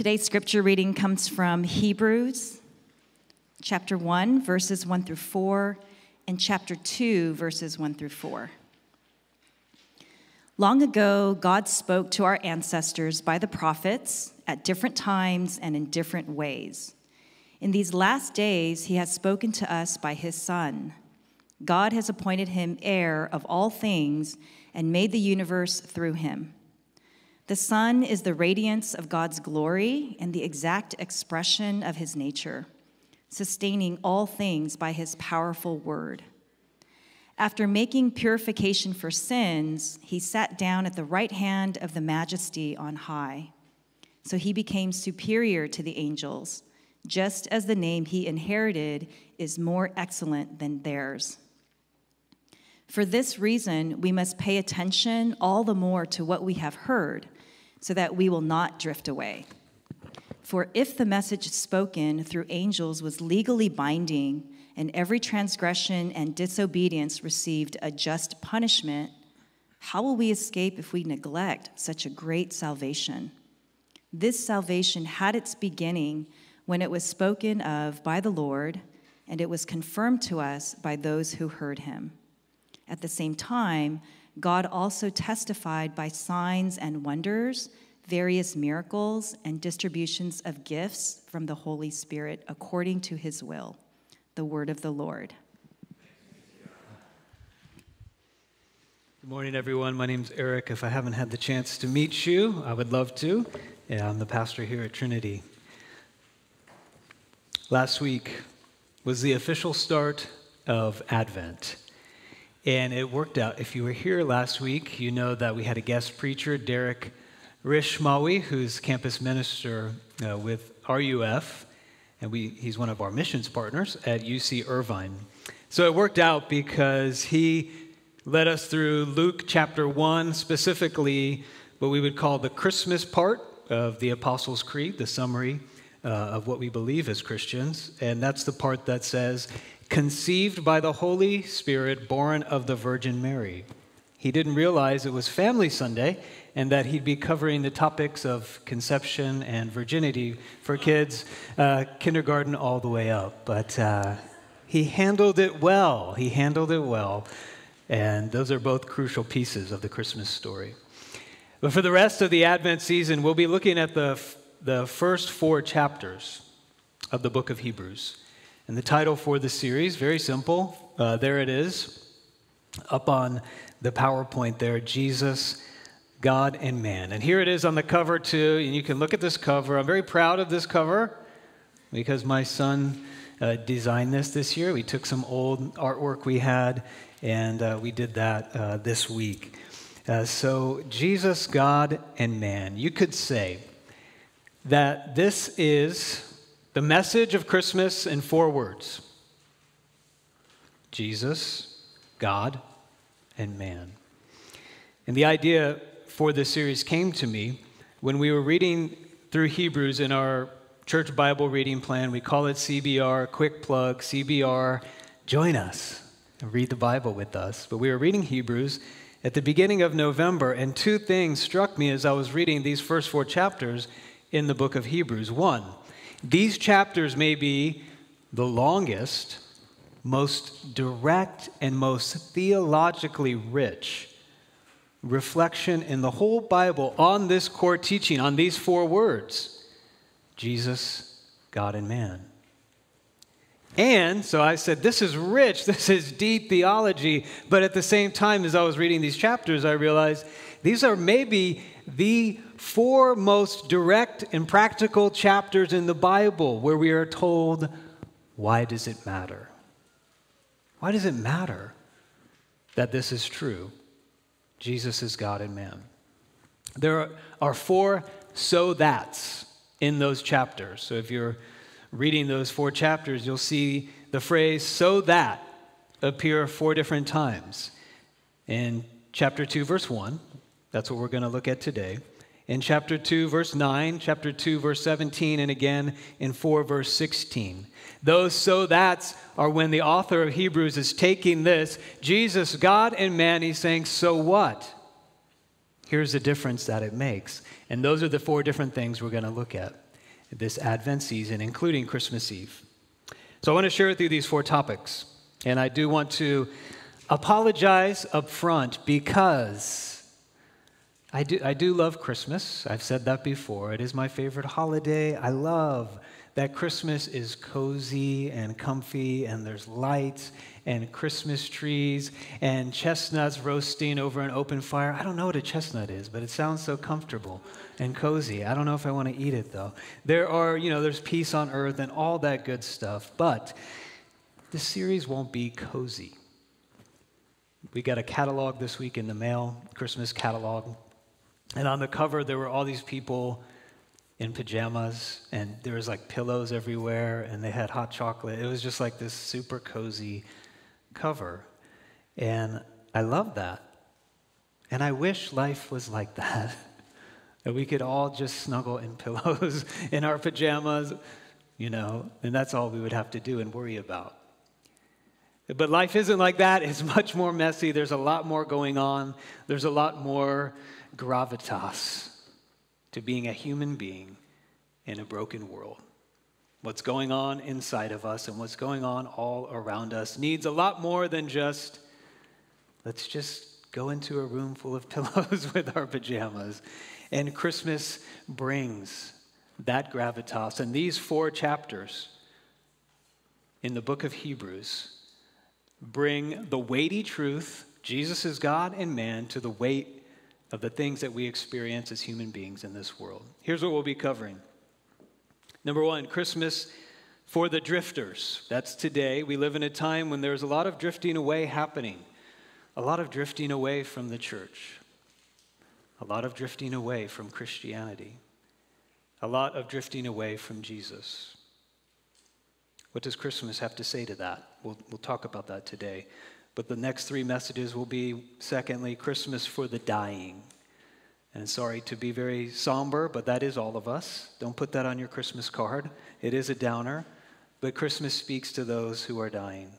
Today's scripture reading comes from Hebrews chapter 1, verses 1 through 4, and chapter 2, verses 1 through 4. Long ago, God spoke to our ancestors by the prophets at different times and in different ways. In these last days, he has spoken to us by his Son. God has appointed him heir of all things and made the universe through him. The Son is the radiance of God's glory and the exact expression of his nature, sustaining all things by his powerful word. After making purification for sins, he sat down at the right hand of the majesty on high. So he became superior to the angels, just as the name he inherited is more excellent than theirs. For this reason, we must pay attention all the more to what we have heard so that we will not drift away. For if the message spoken through angels was legally binding, and every transgression and disobedience received a just punishment, how will we escape if we neglect such a great salvation? This salvation had its beginning when it was spoken of by the Lord, and it was confirmed to us by those who heard him. At the same time, God also testified by signs and wonders, various miracles, and distributions of gifts from the Holy Spirit according to his will. The word of the Lord. Good morning, everyone. My name's Eric. If I haven't had the chance to meet you, I would love to. Yeah, I'm the pastor here at Trinity. Last week was the official start of Advent. And it worked out. If you were here last week, you know that we had a guest preacher, Derek Rishmawy, who's campus minister uh, with RUF, and we, he's one of our missions partners at UC Irvine. So it worked out because he led us through Luke chapter 1, specifically what we would call the Christmas part of the Apostles' Creed, the summary uh, of what we believe as Christians. And that's the part that says, conceived by the Holy Spirit, born of the Virgin Mary. He didn't realize it was Family Sunday and that he'd be covering the topics of conception and virginity for kids, uh, kindergarten all the way up. But uh, he handled it well. He handled it well. And those are both crucial pieces of the Christmas story. But for the rest of the Advent season, we'll be looking at the, the first four chapters of the book of Hebrews. And the title for the series, very simple. Uh, there it is, up on the PowerPoint there Jesus, God, and Man. And here it is on the cover, too. And you can look at this cover. I'm very proud of this cover because my son uh, designed this this year. We took some old artwork we had, and uh, we did that uh, this week. Uh, so, Jesus, God, and man. You could say that this is the message of Christmas in four words Jesus, God, and man. And the idea for this series came to me when we were reading through Hebrews in our church Bible reading plan. We call it CBR, quick plug, CBR. Join us and read the Bible with us. But we were reading Hebrews at the beginning of November, and two things struck me as I was reading these first four chapters in the book of Hebrews. One, these chapters may be the longest, most direct, and most theologically rich reflection in the whole Bible on this core teaching, on these four words Jesus, God, and man. And so I said, This is rich, this is deep theology. But at the same time, as I was reading these chapters, I realized these are maybe the four most direct and practical chapters in the Bible where we are told, why does it matter? Why does it matter that this is true? Jesus is God and man. There are four so that's in those chapters. So if you're reading those four chapters, you'll see the phrase so that appear four different times. In chapter 2, verse 1, that's what we're going to look at today. In chapter 2, verse 9, chapter 2, verse 17, and again in 4, verse 16. Those so that's are when the author of Hebrews is taking this Jesus, God, and man, he's saying, so what? Here's the difference that it makes. And those are the four different things we're going to look at. this Advent season, including Christmas Eve. So I want to share with you these four topics. And I do want to apologize up front because I do, I do love Christmas. I've said that before. It is my favorite holiday. I love that Christmas is cozy and comfy, and there's lights and Christmas trees and chestnuts roasting over an open fire. I don't know what a chestnut is, but it sounds so comfortable and cozy. I don't know if I want to eat it though. There are, you know, there's peace on earth and all that good stuff, but this series won't be cozy. We got a catalog this week in the mail, Christmas catalog. And on the cover, there were all these people in pajamas, and there was like pillows everywhere, and they had hot chocolate. It was just like this super cozy cover. And I love that. And I wish life was like that. that we could all just snuggle in pillows in our pajamas, you know, and that's all we would have to do and worry about. But life isn't like that. It's much more messy. There's a lot more going on. There's a lot more gravitas to being a human being in a broken world. What's going on inside of us and what's going on all around us needs a lot more than just, let's just go into a room full of pillows with our pajamas. And Christmas brings that gravitas. And these four chapters in the book of Hebrews bring the weighty truth Jesus is God and man to the weight of the things that we experience as human beings in this world. Here's what we'll be covering. Number one, Christmas for the drifters. That's today. We live in a time when there's a lot of drifting away happening, a lot of drifting away from the church, a lot of drifting away from Christianity, a lot of drifting away from Jesus. What does Christmas have to say to that? We'll, we'll talk about that today. But the next three messages will be, secondly, Christmas for the dying. And sorry to be very somber, but that is all of us. Don't put that on your Christmas card. It is a downer, but Christmas speaks to those who are dying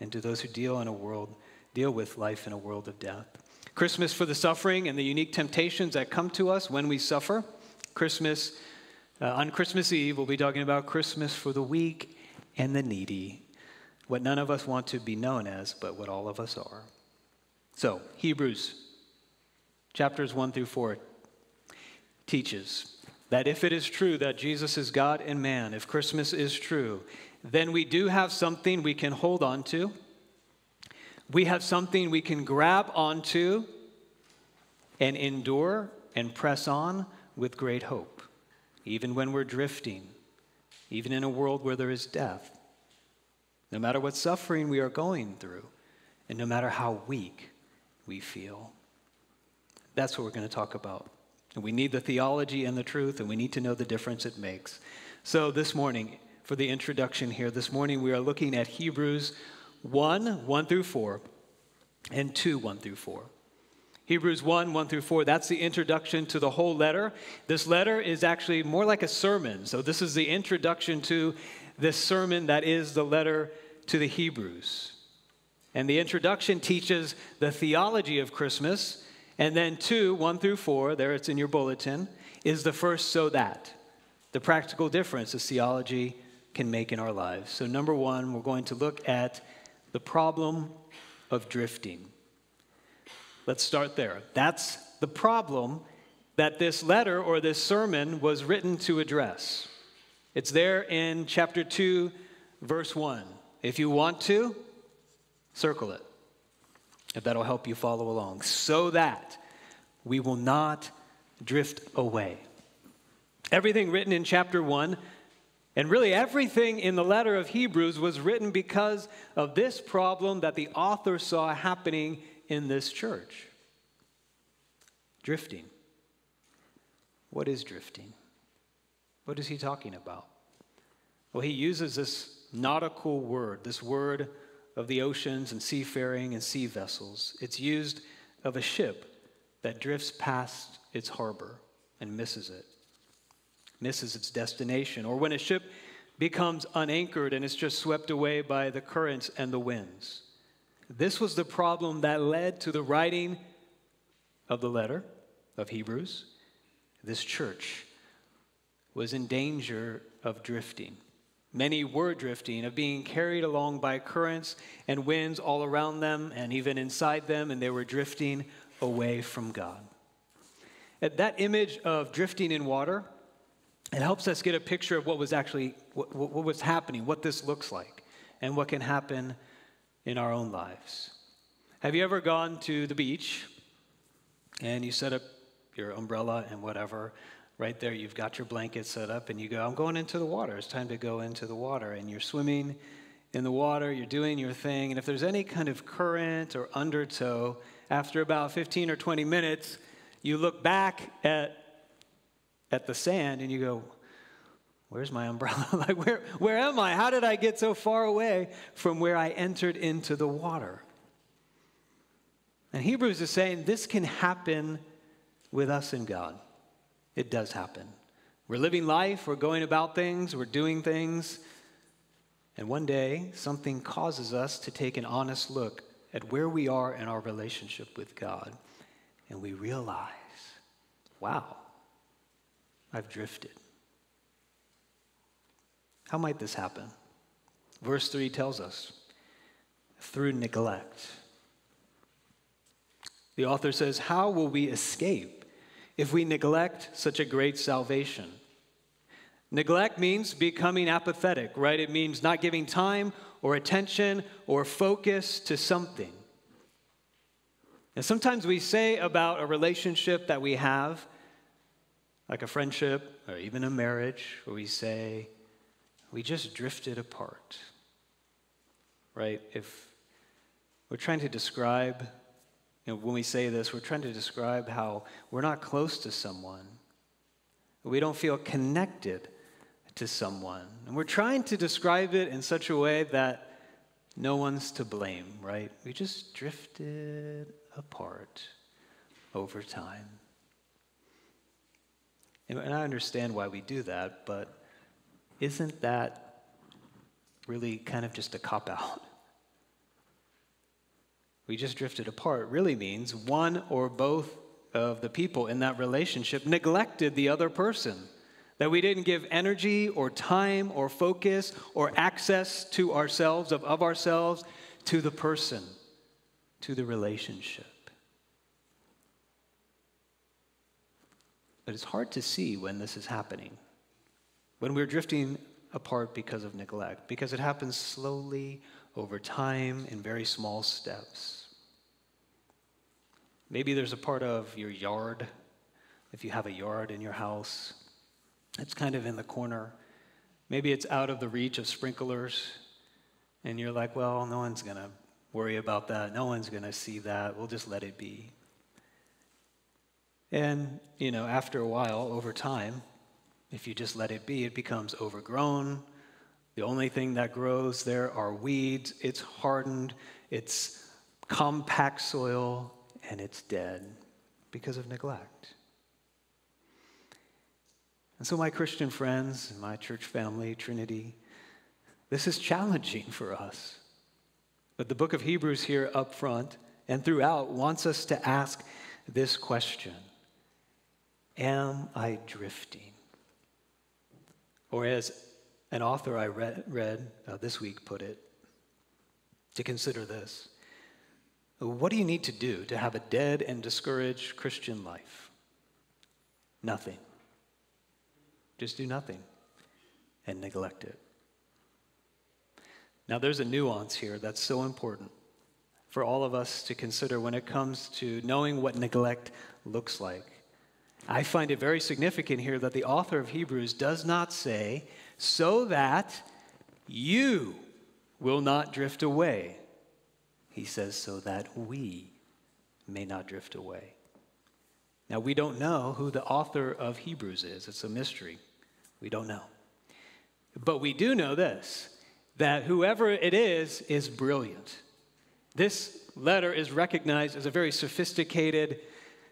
and to those who deal in a world deal with life in a world of death. Christmas for the suffering and the unique temptations that come to us when we suffer. Christmas uh, on Christmas Eve, we'll be talking about Christmas for the weak and the needy what none of us want to be known as, but what all of us are. So, Hebrews chapters 1 through 4 teaches that if it is true that Jesus is God and man, if Christmas is true, then we do have something we can hold on to. We have something we can grab onto and endure and press on with great hope, even when we're drifting, even in a world where there is death no matter what suffering we are going through, and no matter how weak we feel. That's what we're going to talk about. And we need the theology and the truth, and we need to know the difference it makes. So, this morning, for the introduction here, this morning we are looking at Hebrews 1 1 through 4 and 2 1 through 4. Hebrews 1 1 through 4, that's the introduction to the whole letter. This letter is actually more like a sermon. So, this is the introduction to this sermon that is the letter to the Hebrews. And the introduction teaches the theology of Christmas. And then, two, one through four, there it's in your bulletin, is the first so that. The practical difference this theology can make in our lives. So, number one, we're going to look at the problem of drifting. Let's start there. That's the problem that this letter or this sermon was written to address. It's there in chapter 2, verse 1. If you want to, circle it, if that'll help you follow along, so that we will not drift away. Everything written in chapter 1, and really everything in the letter of Hebrews, was written because of this problem that the author saw happening in this church drifting. What is drifting? What is he talking about? Well, he uses this nautical word, this word of the oceans and seafaring and sea vessels. It's used of a ship that drifts past its harbor and misses it, misses its destination, or when a ship becomes unanchored and it's just swept away by the currents and the winds. This was the problem that led to the writing of the letter of Hebrews. This church was in danger of drifting. Many were drifting, of being carried along by currents and winds all around them and even inside them, and they were drifting away from God. That image of drifting in water, it helps us get a picture of what was actually what, what was happening, what this looks like, and what can happen in our own lives. Have you ever gone to the beach and you set up your umbrella and whatever? Right there, you've got your blanket set up, and you go, I'm going into the water. It's time to go into the water. And you're swimming in the water, you're doing your thing. And if there's any kind of current or undertow, after about 15 or 20 minutes, you look back at, at the sand and you go, Where's my umbrella? like, where, where am I? How did I get so far away from where I entered into the water? And Hebrews is saying this can happen with us and God. It does happen. We're living life, we're going about things, we're doing things, and one day something causes us to take an honest look at where we are in our relationship with God, and we realize, wow, I've drifted. How might this happen? Verse 3 tells us through neglect. The author says, How will we escape if we neglect such a great salvation. Neglect means becoming apathetic, right? It means not giving time or attention or focus to something. And sometimes we say about a relationship that we have, like a friendship or even a marriage, where we say, we just drifted apart, right? If we're trying to describe you know, when we say this, we're trying to describe how we're not close to someone. We don't feel connected to someone. And we're trying to describe it in such a way that no one's to blame, right? We just drifted apart over time. And I understand why we do that, but isn't that really kind of just a cop out? We just drifted apart really means one or both of the people in that relationship neglected the other person. That we didn't give energy or time or focus or access to ourselves, of, of ourselves, to the person, to the relationship. But it's hard to see when this is happening, when we're drifting apart because of neglect, because it happens slowly over time in very small steps. Maybe there's a part of your yard, if you have a yard in your house, it's kind of in the corner. Maybe it's out of the reach of sprinklers, and you're like, well, no one's going to worry about that. No one's going to see that. We'll just let it be. And, you know, after a while, over time, if you just let it be, it becomes overgrown, the only thing that grows there are weeds. It's hardened, it's compact soil, and it's dead because of neglect. And so, my Christian friends, my church family, Trinity, this is challenging for us. But the book of Hebrews here up front and throughout wants us to ask this question Am I drifting? Or as an author I read, read uh, this week put it to consider this. What do you need to do to have a dead and discouraged Christian life? Nothing. Just do nothing and neglect it. Now, there's a nuance here that's so important for all of us to consider when it comes to knowing what neglect looks like. I find it very significant here that the author of Hebrews does not say so that you will not drift away. He says, so that we may not drift away. Now, we don't know who the author of Hebrews is, it's a mystery. We don't know. But we do know this that whoever it is is brilliant. This letter is recognized as a very sophisticated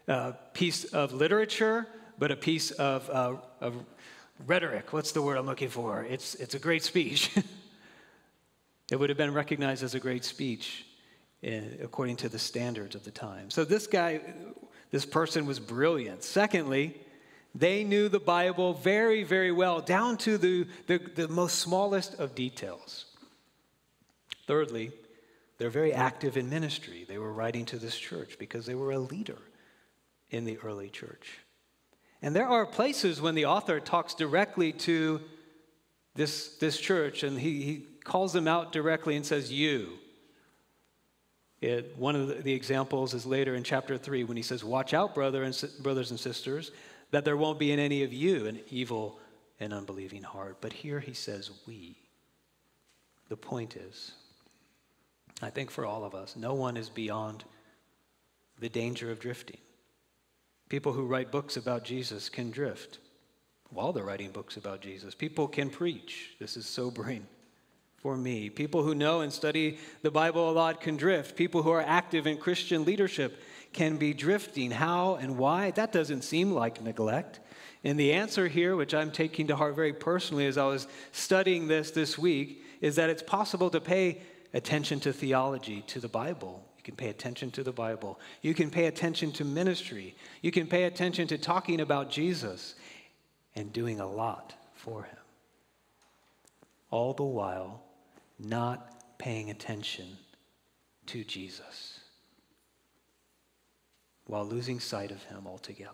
uh, piece of literature, but a piece of, uh, of rhetoric. What's the word I'm looking for? It's, it's a great speech. it would have been recognized as a great speech eh, according to the standards of the time. So this guy, this person was brilliant. Secondly, They knew the Bible very, very well, down to the, the, the most smallest of details. Thirdly, they're very active in ministry. They were writing to this church because they were a leader in the early church. And there are places when the author talks directly to this, this church and he, he calls them out directly and says, You. It, one of the, examples is later in chapter 3 when he says, Watch out, brother and, brothers and sisters, that there won't be in any of you an evil and unbelieving heart. But here he says, We. The point is, I think for all of us, no one is beyond the danger of drifting. People who write books about Jesus can drift while they're writing books about Jesus. People can preach. This is sobering for me. People who know and study the Bible a lot can drift. People who are active in Christian leadership can be drifting. How and why? That doesn't seem like neglect. And the answer here, which I'm taking to heart very personally as I was studying this this week, is that it's possible to pay attention to theology, to the Bible. You can pay attention to the Bible. You can pay attention to ministry. You can pay attention to talking about Jesus and doing a lot for him. All the while, not paying attention to Jesus while losing sight of him altogether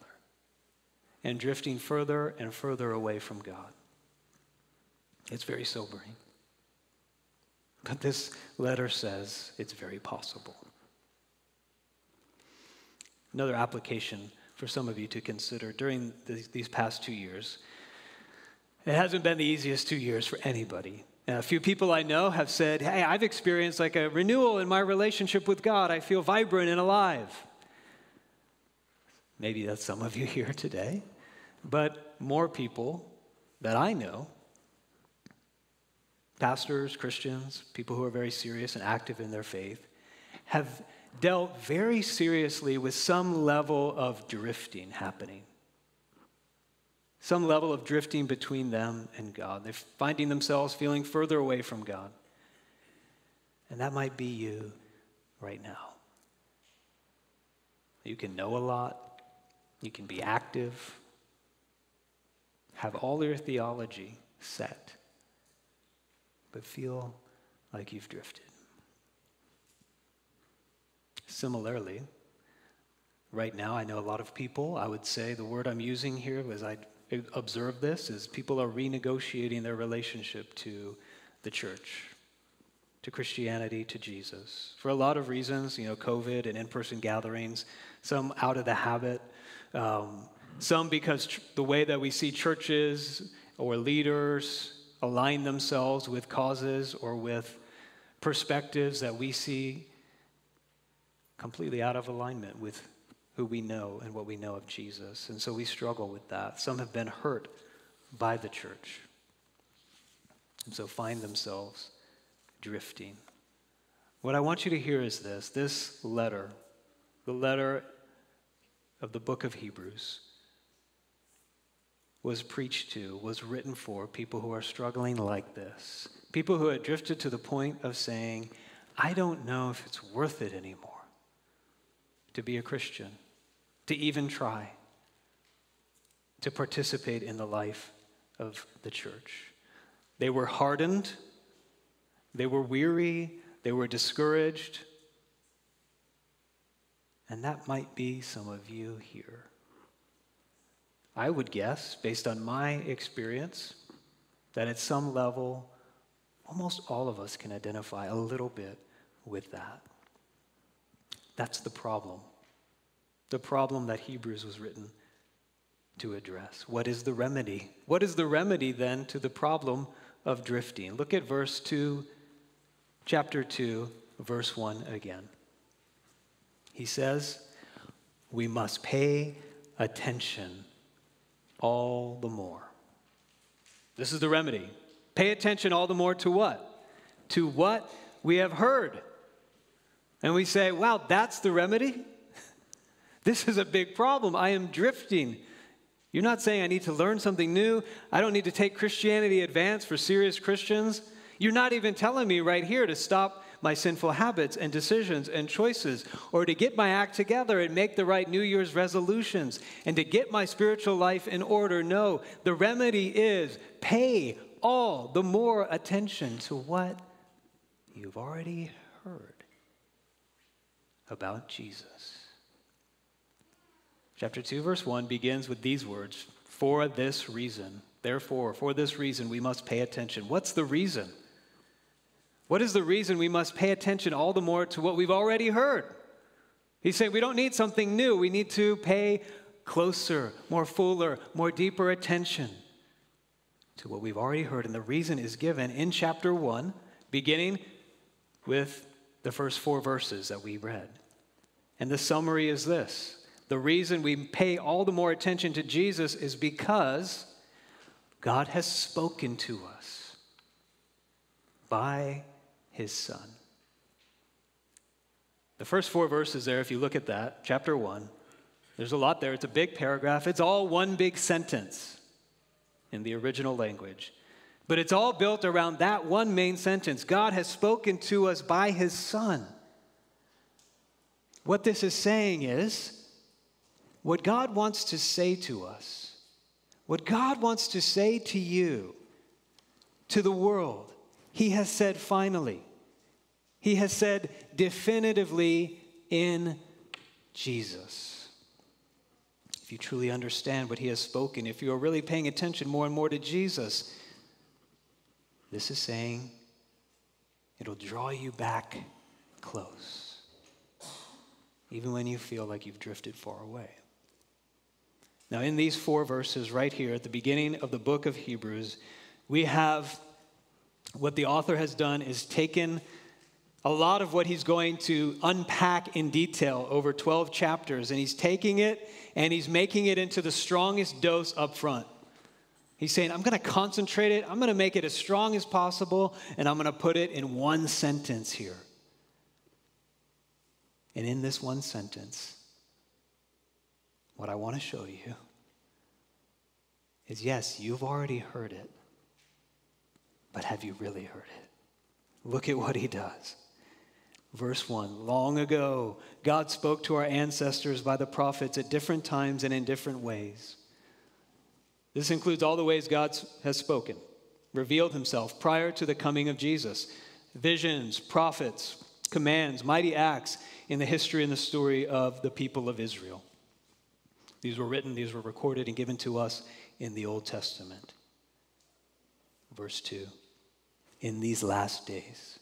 and drifting further and further away from God. It's very sobering. But this letter says it's very possible. Another application for some of you to consider during these past two years. It hasn't been the easiest two years for anybody. A few people I know have said, Hey, I've experienced like a renewal in my relationship with God. I feel vibrant and alive. Maybe that's some of you here today. But more people that I know pastors, Christians, people who are very serious and active in their faith, have dealt very seriously with some level of drifting happening. Some level of drifting between them and God. They're finding themselves feeling further away from God. And that might be you right now. You can know a lot, you can be active, have all your theology set but feel like you've drifted. Similarly, right now, I know a lot of people, I would say the word I'm using here as I observe this is people are renegotiating their relationship to the church, to Christianity, to Jesus. For a lot of reasons, you know, COVID and in person gatherings, some out of the habit, um, some because tr- the way that we see churches or leaders align themselves with causes or with perspectives that we see completely out of alignment with who we know and what we know of Jesus. And so we struggle with that. Some have been hurt by the church. And so find themselves drifting. What I want you to hear is this this letter, the letter of the book of Hebrews, was preached to, was written for people who are struggling like this. People who had drifted to the point of saying, I don't know if it's worth it anymore to be a Christian, to even try to participate in the life of the church. They were hardened, they were weary, they were discouraged. And that might be some of you here. I would guess, based on my experience, that at some level, almost all of us can identify a little bit with that. That's the problem. The problem that Hebrews was written to address. What is the remedy? What is the remedy then to the problem of drifting? Look at verse 2, chapter 2, verse 1 again. He says, We must pay attention all the more. This is the remedy. Pay attention all the more to what? To what we have heard. And we say, wow, that's the remedy? This is a big problem. I am drifting. You're not saying I need to learn something new. I don't need to take Christianity advanced for serious Christians. You're not even telling me right here to stop my sinful habits and decisions and choices, or to get my act together and make the right New Year's resolutions, and to get my spiritual life in order. No, the remedy is pay all the more attention to what you've already heard about Jesus. Chapter 2, verse 1 begins with these words For this reason, therefore, for this reason, we must pay attention. What's the reason? What is the reason we must pay attention all the more to what we've already heard? He's saying we don't need something new. We need to pay closer, more fuller, more deeper attention to what we've already heard. And the reason is given in chapter 1, beginning with the first four verses that we read. And the summary is this the reason we pay all the more attention to Jesus is because God has spoken to us by his Son. The first four verses there, if you look at that, chapter 1, there's a lot there. It's a big paragraph. It's all one big sentence in the original language. But it's all built around that one main sentence God has spoken to us by his Son. What this is saying is, what God wants to say to us, what God wants to say to you, to the world, He has said finally. He has said definitively in Jesus. If you truly understand what He has spoken, if you are really paying attention more and more to Jesus, this is saying it'll draw you back close, even when you feel like you've drifted far away. Now, in these four verses right here at the beginning of the book of Hebrews, we have what the author has done is taken a lot of what he's going to unpack in detail over 12 chapters, and he's taking it and he's making it into the strongest dose up front. He's saying, I'm going to concentrate it, I'm going to make it as strong as possible, and I'm going to put it in one sentence here. And in this one sentence, what I want to show you is yes, you've already heard it, but have you really heard it? Look at what he does. Verse 1 Long ago, God spoke to our ancestors by the prophets at different times and in different ways. This includes all the ways God has spoken, revealed himself prior to the coming of Jesus visions, prophets, commands, mighty acts in the history and the story of the people of Israel. These were written, these were recorded and given to us in the Old Testament. Verse 2 In these last days,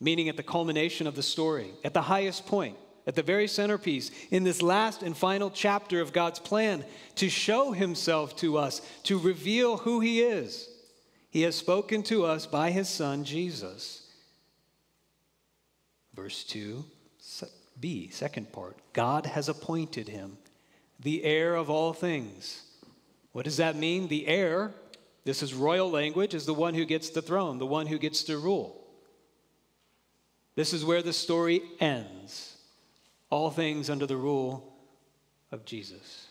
meaning at the culmination of the story, at the highest point, at the very centerpiece, in this last and final chapter of God's plan to show himself to us, to reveal who he is. He has spoken to us by his Son, Jesus. Verse 2, B, second part God has appointed him the heir of all things. What does that mean? The heir, this is royal language, is the one who gets the throne, the one who gets to rule. This is where the story ends. All things under the rule of Jesus.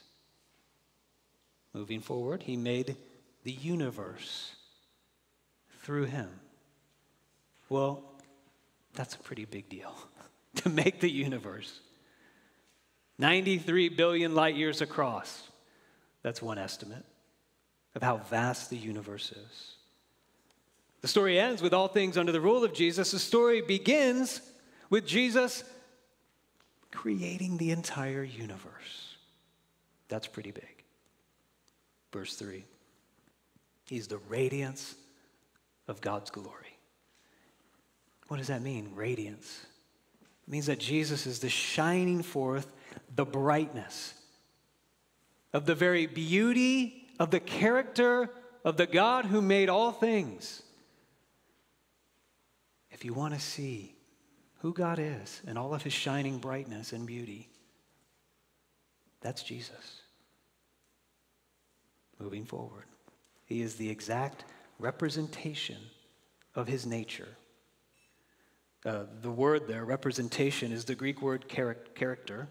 Moving forward, he made the universe through him. Well, that's a pretty big deal to make the universe. 93 billion light years across. That's one estimate of how vast the universe is. The story ends with all things under the rule of Jesus. The story begins with Jesus creating the entire universe. That's pretty big. Verse 3 He's the radiance of God's glory. What does that mean, radiance? It means that Jesus is the shining forth the brightness of the very beauty of the character of the God who made all things. If you want to see who God is and all of his shining brightness and beauty, that's Jesus. Moving forward, he is the exact representation of his nature. Uh, the word there, representation, is the Greek word char- character,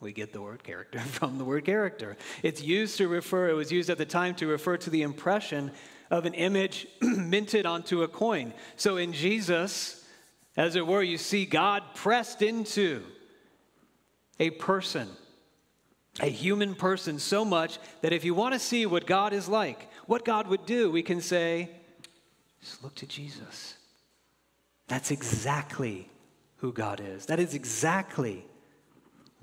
we get the word character from the word character. It's used to refer, it was used at the time to refer to the impression of an image minted onto a coin. So in Jesus, As it were, you see God pressed into a person, a human person, so much that if you want to see what God is like, what God would do, we can say, just look to Jesus. That's exactly who God is. That is exactly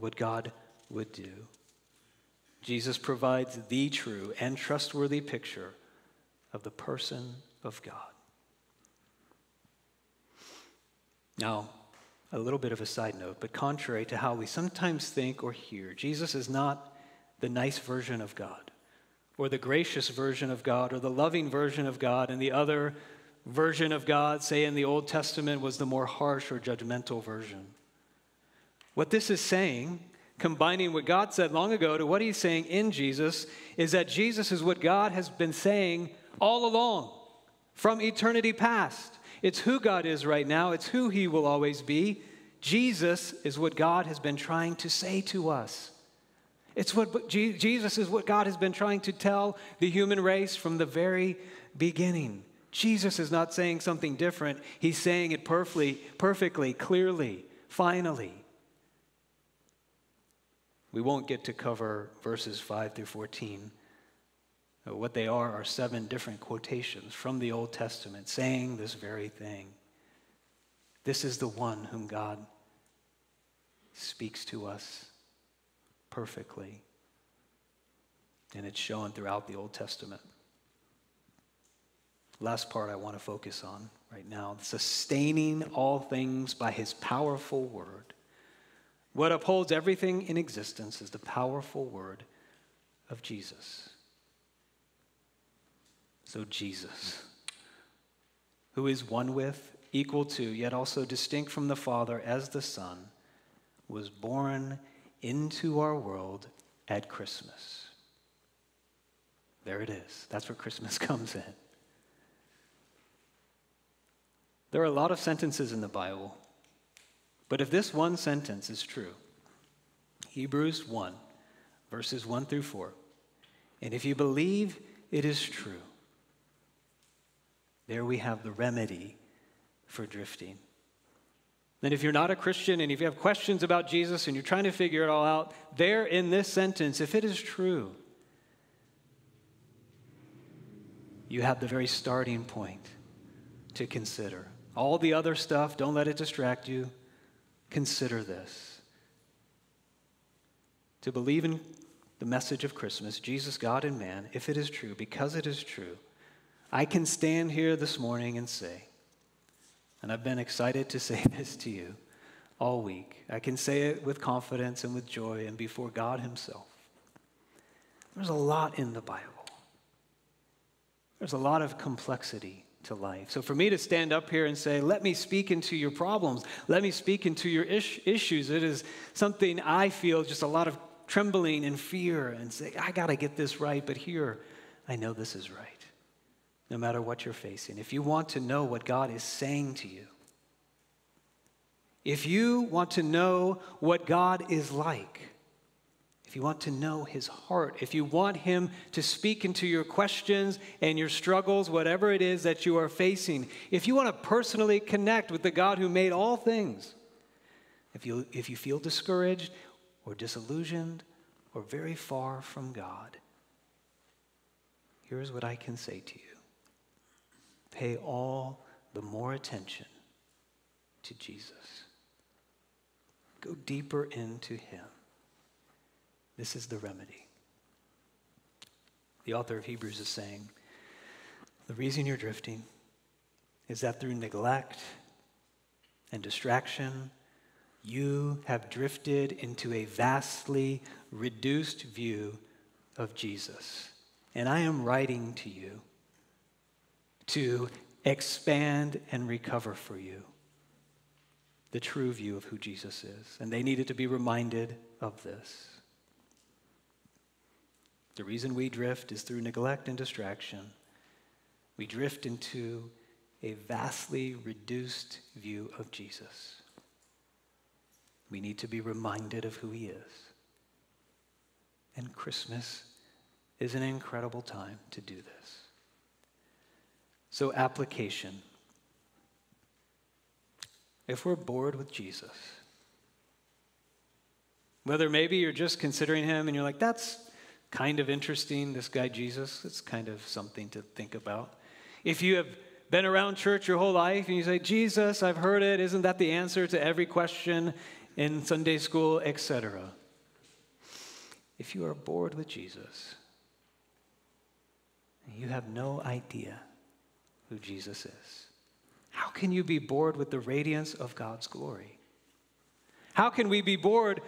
what God would do. Jesus provides the true and trustworthy picture of the person of God. Now, a little bit of a side note, but contrary to how we sometimes think or hear, Jesus is not the nice version of God, or the gracious version of God, or the loving version of God, and the other version of God, say in the Old Testament, was the more harsh or judgmental version. What this is saying, combining what God said long ago to what he's saying in Jesus, is that Jesus is what God has been saying all along from eternity past. It's who God is right now, it's who he will always be. Jesus is what God has been trying to say to us. It's what Jesus is what God has been trying to tell the human race from the very beginning. Jesus is not saying something different. He's saying it perfectly, perfectly, clearly, finally. We won't get to cover verses 5 through 14. Uh, what they are are seven different quotations from the Old Testament saying this very thing. This is the one whom God speaks to us perfectly. And it's shown throughout the Old Testament. Last part I want to focus on right now sustaining all things by his powerful word. What upholds everything in existence is the powerful word of Jesus. So, Jesus, who is one with, equal to, yet also distinct from the Father as the Son, was born into our world at Christmas. There it is. That's where Christmas comes in. There are a lot of sentences in the Bible, but if this one sentence is true, Hebrews 1, verses 1 through 4, and if you believe it is true, there we have the remedy for drifting. Then, if you're not a Christian and if you have questions about Jesus and you're trying to figure it all out, there in this sentence, if it is true, you have the very starting point to consider. All the other stuff, don't let it distract you. Consider this. To believe in the message of Christmas, Jesus, God, and man, if it is true, because it is true, I can stand here this morning and say, and I've been excited to say this to you all week. I can say it with confidence and with joy and before God Himself. There's a lot in the Bible, there's a lot of complexity to life. So for me to stand up here and say, let me speak into your problems, let me speak into your issues, it is something I feel just a lot of trembling and fear and say, I got to get this right, but here I know this is right, no matter what you're facing. If you want to know what God is saying to you, if you want to know what God is like, if you want to know his heart, if you want him to speak into your questions and your struggles, whatever it is that you are facing, if you want to personally connect with the God who made all things, if you, if you feel discouraged or disillusioned or very far from God, here's what I can say to you pay all the more attention to Jesus. Go deeper into him. This is the remedy. The author of Hebrews is saying the reason you're drifting is that through neglect and distraction, you have drifted into a vastly reduced view of Jesus. And I am writing to you to expand and recover for you the true view of who Jesus is. And they needed to be reminded of this. The reason we drift is through neglect and distraction. We drift into a vastly reduced view of Jesus. We need to be reminded of who he is. And Christmas is an incredible time to do this. So, application. if we're bored with Jesus. Whether maybe you're just considering him and you're like, that's kind of interesting, this guy Jesus, it's kind of something to think about. If you have been around church your whole life and you say, Jesus, I've heard it, isn't that the answer to every question in Sunday school, etc.? If you are bored with Jesus, you have no idea who Jesus is. How can you be bored with the radiance of God's glory? How can we be bored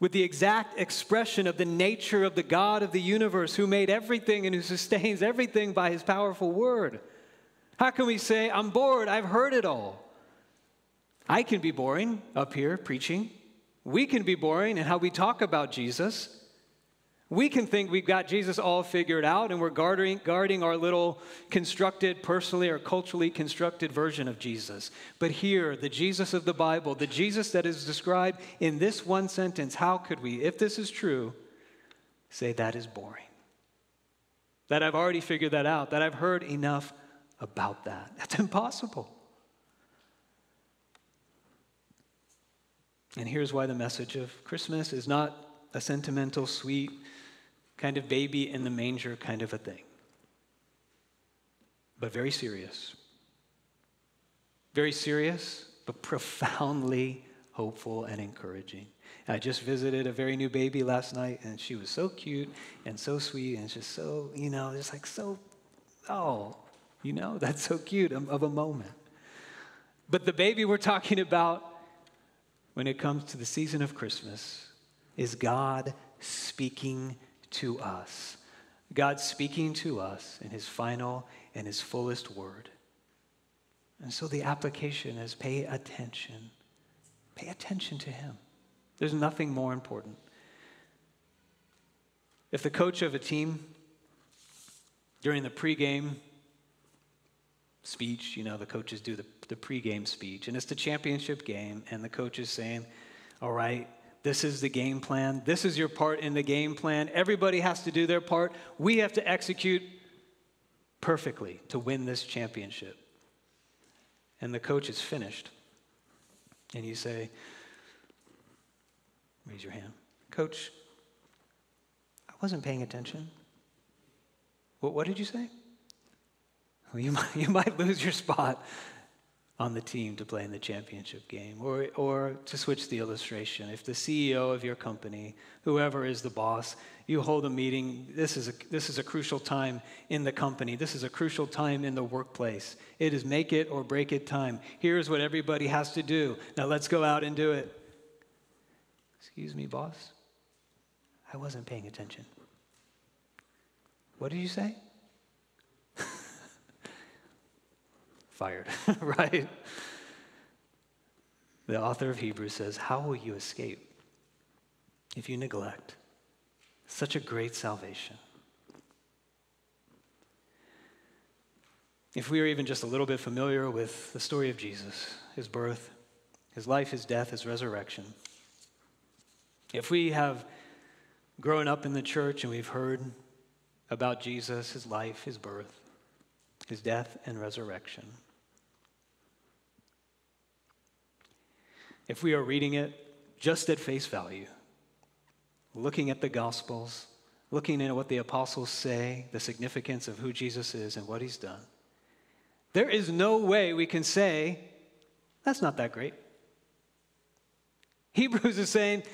with the exact expression of the nature of the God of the universe who made everything and who sustains everything by his powerful word? How can we say, I'm bored, I've heard it all? I can be boring up here preaching. We can be boring in how we talk about Jesus. We can think we've got Jesus all figured out and we're guarding, guarding our little constructed, personally or culturally constructed version of Jesus. But here, the Jesus of the Bible, the Jesus that is described in this one sentence, how could we, if this is true, say that is boring? That I've already figured that out, that I've heard enough about that. That's impossible. And here's why the message of Christmas is not a sentimental, sweet, kind of baby in the manger kind of a thing, but very serious. Very serious, but profoundly hopeful and encouraging. I just visited a very new baby last night, and she was so cute and so sweet, and just so, you know, just like so, oh, you know, that's so cute of a moment. But the baby we're talking about when it comes to the season of Christmas is God speaking to us. God speaking to us in his final and his fullest word. And so the application is pay attention. Pay attention to him. There's nothing more important. If the coach of a team during the pregame speech, you know, the coaches do the, the pregame speech, and it's the championship game, and the coach is saying, All right, this is the game plan. This is your part in the game plan. Everybody has to do their part. We have to execute perfectly to win this championship. And the coach is finished. And you say, Raise your hand. Coach, I wasn't paying attention. What, what did you say? Well, you, might, you might lose your spot on the team to play in the championship game. Or, or to switch the illustration, if the CEO of your company, whoever is the boss, you hold a meeting, this is a, this is a crucial time in the company. This is a crucial time in the workplace. It is make it or break it time. Here's what everybody has to do. Now let's go out and do it. Excuse me, boss? I wasn't paying attention. What did you say? Fired, right? The author of Hebrews says, How will you escape if you neglect such a great salvation? If we are even just a little bit familiar with the story of Jesus, his birth, his life, his death, his resurrection, if we have grown up in the church and we've heard about Jesus, his life, his birth, his death, and resurrection, if we are reading it just at face value, looking at the Gospels, looking at what the apostles say, the significance of who Jesus is and what he's done, there is no way we can say, that's not that great. Hebrews is saying,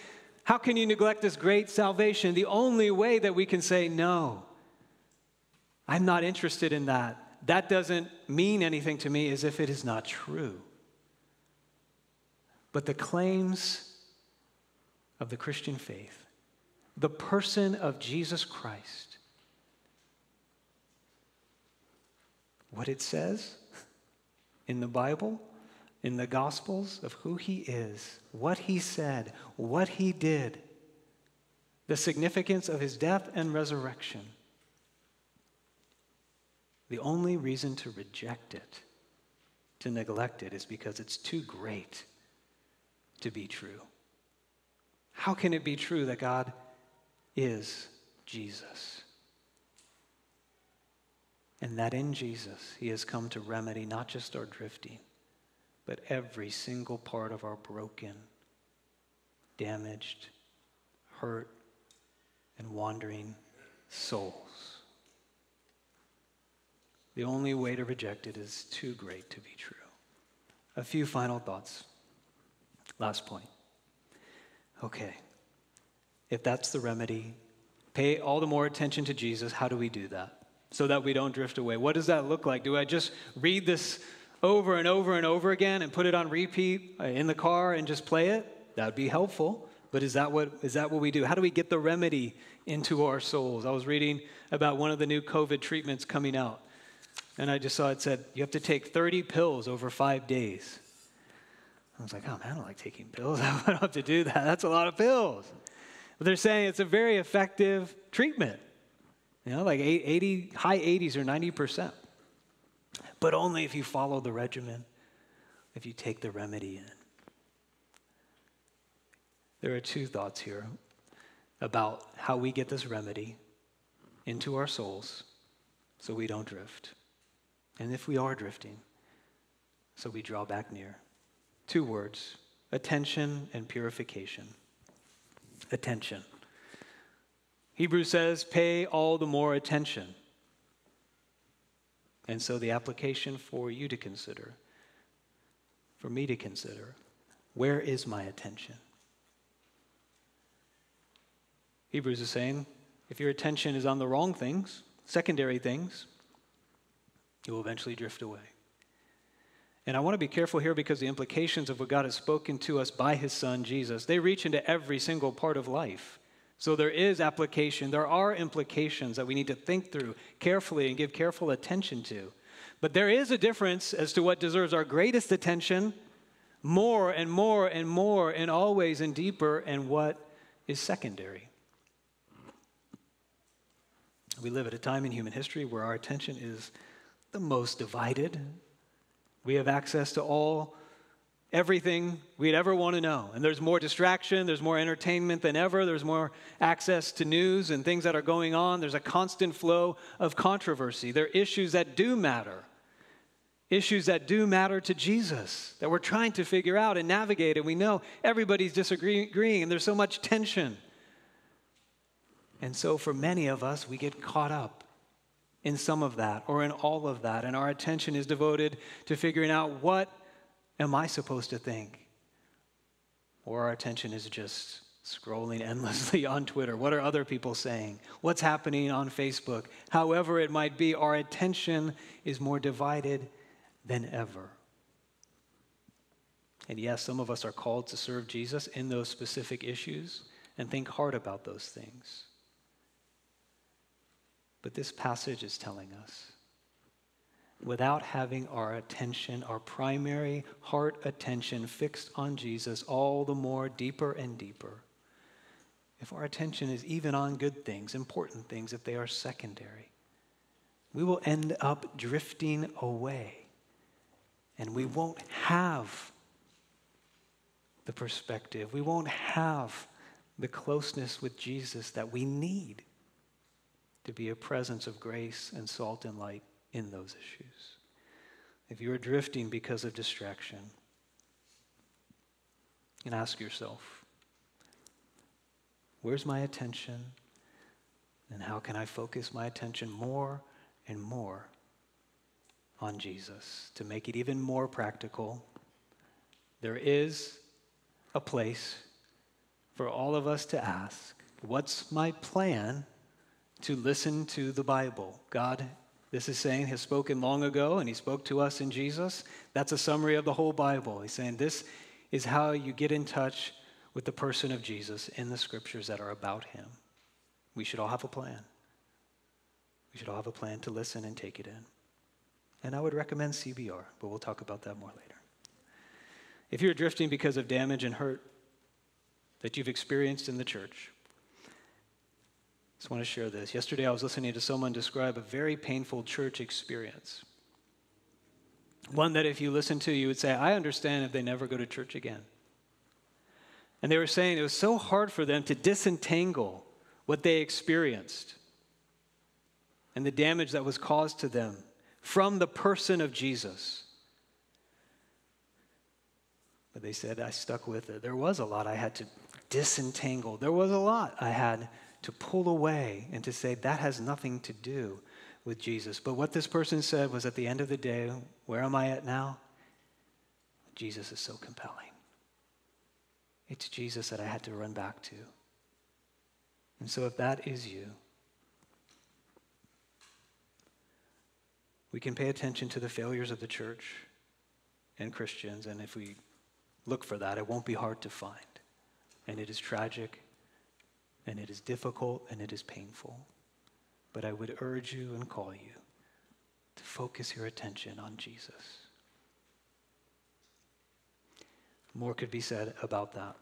how can you neglect this great salvation? The only way that we can say, no, I'm not interested in that. That doesn't mean anything to me as if it is not true. But the claims of the Christian faith, the person of Jesus Christ, what it says in the Bible, in the Gospels of who he is, what he said, what he did, the significance of his death and resurrection. The only reason to reject it, to neglect it, is because it's too great to be true. How can it be true that God is Jesus? And that in Jesus, he has come to remedy not just our drifting, but every single part of our broken, damaged, hurt, and wandering souls. The only way to reject it is too great to be true. A few final thoughts. Last point. Okay, if that's the remedy, pay all the more attention to Jesus. How do we do that? So that we don't drift away. What does that look like? Do I just read this over and over and over again and put it on repeat in the car and just play it? That would be helpful. But is that what is that what we do? How do we get the remedy into our souls? I was reading about one of the new COVID treatments coming out. And I just saw it said you have to take 30 pills over 5 days. I was like, "Oh man, I don't like taking pills. I don't have to do that. That's a lot of pills." But they're saying it's a very effective treatment. You know, like 80 high 80s or 90% but only if you follow the regimen, if you take the remedy in. There are two thoughts here about how we get this remedy into our souls so we don't drift. And if we are drifting, so we draw back near. Two words attention and purification. Attention. Hebrews says, pay all the more attention. And so the application for you to consider, for me to consider, where is my attention? Hebrews is saying if your attention is on the wrong things, secondary things, you will eventually drift away. And I want to be careful here because the implications of what God has spoken to us by his son Jesus, they reach into every single part of life. So there is application, there are implications that we need to think through carefully and give careful attention to. But there is a difference as to what deserves our greatest attention more and more and more and always and deeper and what is secondary. We live at a time in human history where our attention is the most divided. We have access to all everything we'd ever want to know. And there's more distraction, there's more entertainment than ever, there's more access to news and things that are going on. There's a constant flow of controversy. There are issues that do matter, issues that do matter to Jesus that we're trying to figure out and navigate. And we know everybody's disagreeing, and there's so much tension. And so, for many of us, we get caught up in some of that or in all of that, and our attention is devoted to figuring out what am I supposed to think? Or our attention is just scrolling endlessly on Twitter. What are other people saying? What's happening on Facebook? However, it might be, our attention is more divided than ever. And yes, some of us are called to serve Jesus in those specific issues and think hard about those things. But this passage is telling us without having our attention, our primary heart attention fixed on Jesus all the more deeper and deeper. If our attention is even on good things, important things, if they are secondary, we will end up drifting away. And we won't have the perspective, we won't have the closeness with Jesus that we need to be a presence of grace and salt and light in those issues. If you are drifting because of distraction, and ask yourself, where's my attention? And how can I focus my attention more and more on Jesus to make it even more practical? There is a place for all of us to ask, What's my plan to listen to the Bible? God this is saying has spoken long ago and he spoke to us in Jesus. That's a summary of the whole Bible. He's saying this is how you get in touch with the person of Jesus in the scriptures that are about him. We should all have a plan. We should all have a plan to listen and take it in. And I would recommend CBR, but we'll talk about that more later. If you're drifting because of damage and hurt that you've experienced in the church, just want to share this. Yesterday, I was listening to someone describe a very painful church experience. One that, if you listen to, you would say, I understand if they never go to church again. And they were saying it was so hard for them to disentangle what they experienced and the damage that was caused to them from the person of Jesus. But they said I stuck with it. There was a lot I had to disentangle. There was a lot I had to pull away and to say that has nothing to do with Jesus. But what this person said was at the end of the day, where am I at now? Jesus is so compelling. It's Jesus that I had to run back to. And so if that is you, we can pay attention to the failures of the church and Christians, and if we look for that, it won't be hard to find. And it is tragic, and it is difficult, and it is painful. But I would urge you and call you to focus your attention on Jesus. More could be said about that,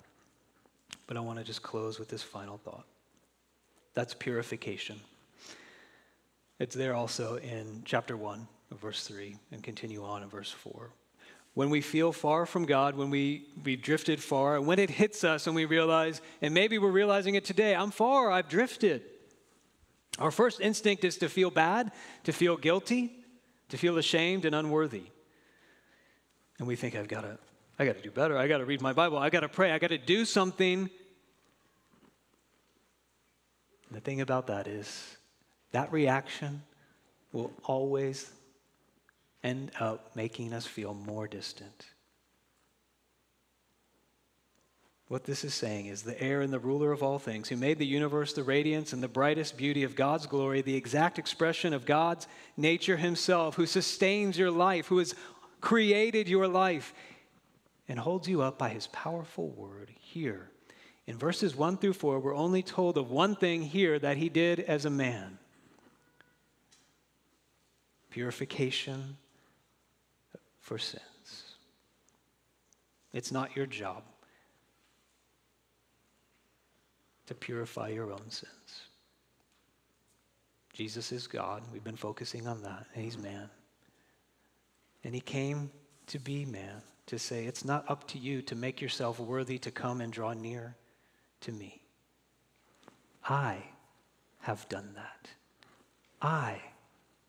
but I want to just close with this final thought. That's purification. It's there also in chapter 1 verse 3 and continue on in verse 4 when we feel far from God, when we, we've drifted far, and when it hits us and we realize, and maybe we're realizing it today, I'm far, I've drifted. Our first instinct is to feel bad, to feel guilty, to feel ashamed and unworthy. And we think, I've got to, I got to do better. I got to read my Bible. I got to pray. I got to do something. the thing about that is, that reaction will always end up making us feel more distant. What this is saying is the heir and the ruler of all things, who made the universe the radiance and the brightest beauty of God's glory, the exact expression of God's nature himself, who sustains your life, who has created your life, and holds you up by his powerful word here. In verses 1 through 4, we're only told of one thing here that he did as a man purification for sins. It's not your job to purify your own sins. Jesus is God. We've been focusing on that. And he's man. And he came to be man, to say, it's not up to you to make yourself worthy to come and draw near to me. I have done that. I,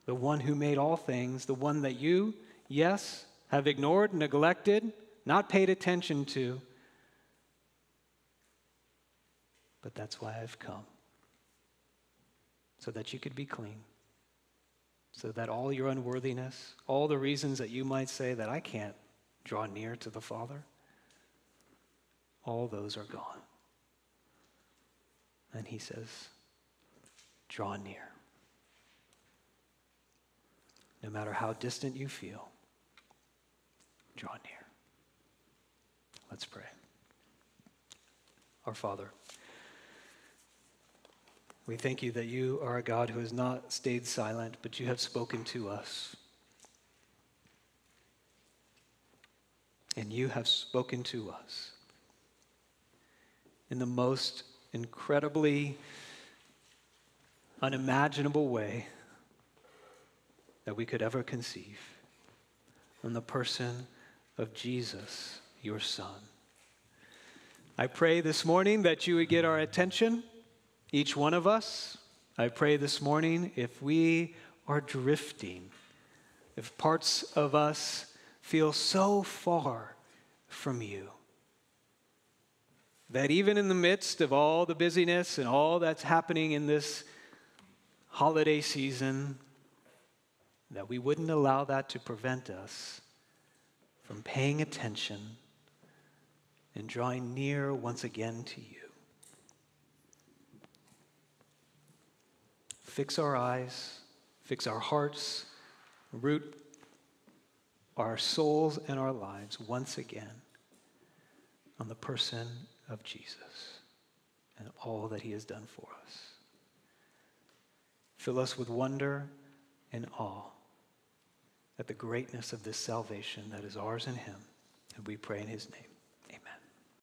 the one who made all things, the one that you, yes, have ignored, neglected, not paid attention to, But that's why I've come. So that you could be clean. So that all your unworthiness, all the reasons that you might say that I can't draw near to the Father, all those are gone. And he says, draw near. No matter how distant you feel, draw near. Let's pray. Our Father, we thank you that you are a God who has not stayed silent, but you have spoken to us. And you have spoken to us in the most incredibly unimaginable way that we could ever conceive in the person of Jesus, your Son. I pray this morning that you would get our attention each one of us, I pray this morning, if we are drifting, if parts of us feel so far from you, that even in the midst of all the busyness and all that's happening in this holiday season, that we wouldn't allow that to prevent us from paying attention and drawing near once again to you. fix our eyes, fix our hearts, root our souls and our lives once again on the person of Jesus and all that he has done for us. Fill us with wonder and awe at the greatness of this salvation that is ours in him. And we pray in his name.